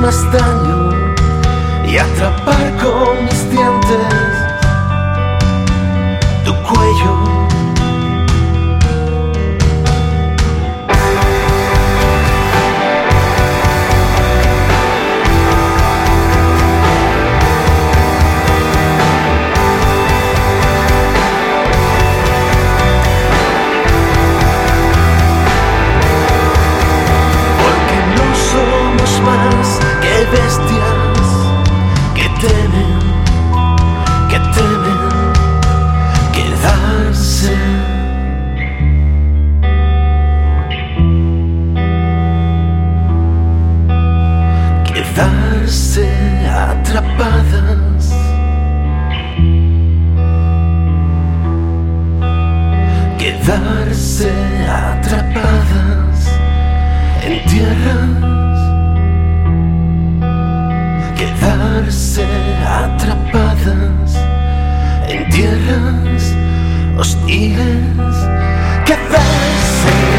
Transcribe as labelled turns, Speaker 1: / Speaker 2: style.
Speaker 1: más daño y atrapar con mis dientes tu cuello. Quedarse atrapadas. Quedarse atrapadas en tierras, quedarse atrapadas en tierras hostiles, quedarse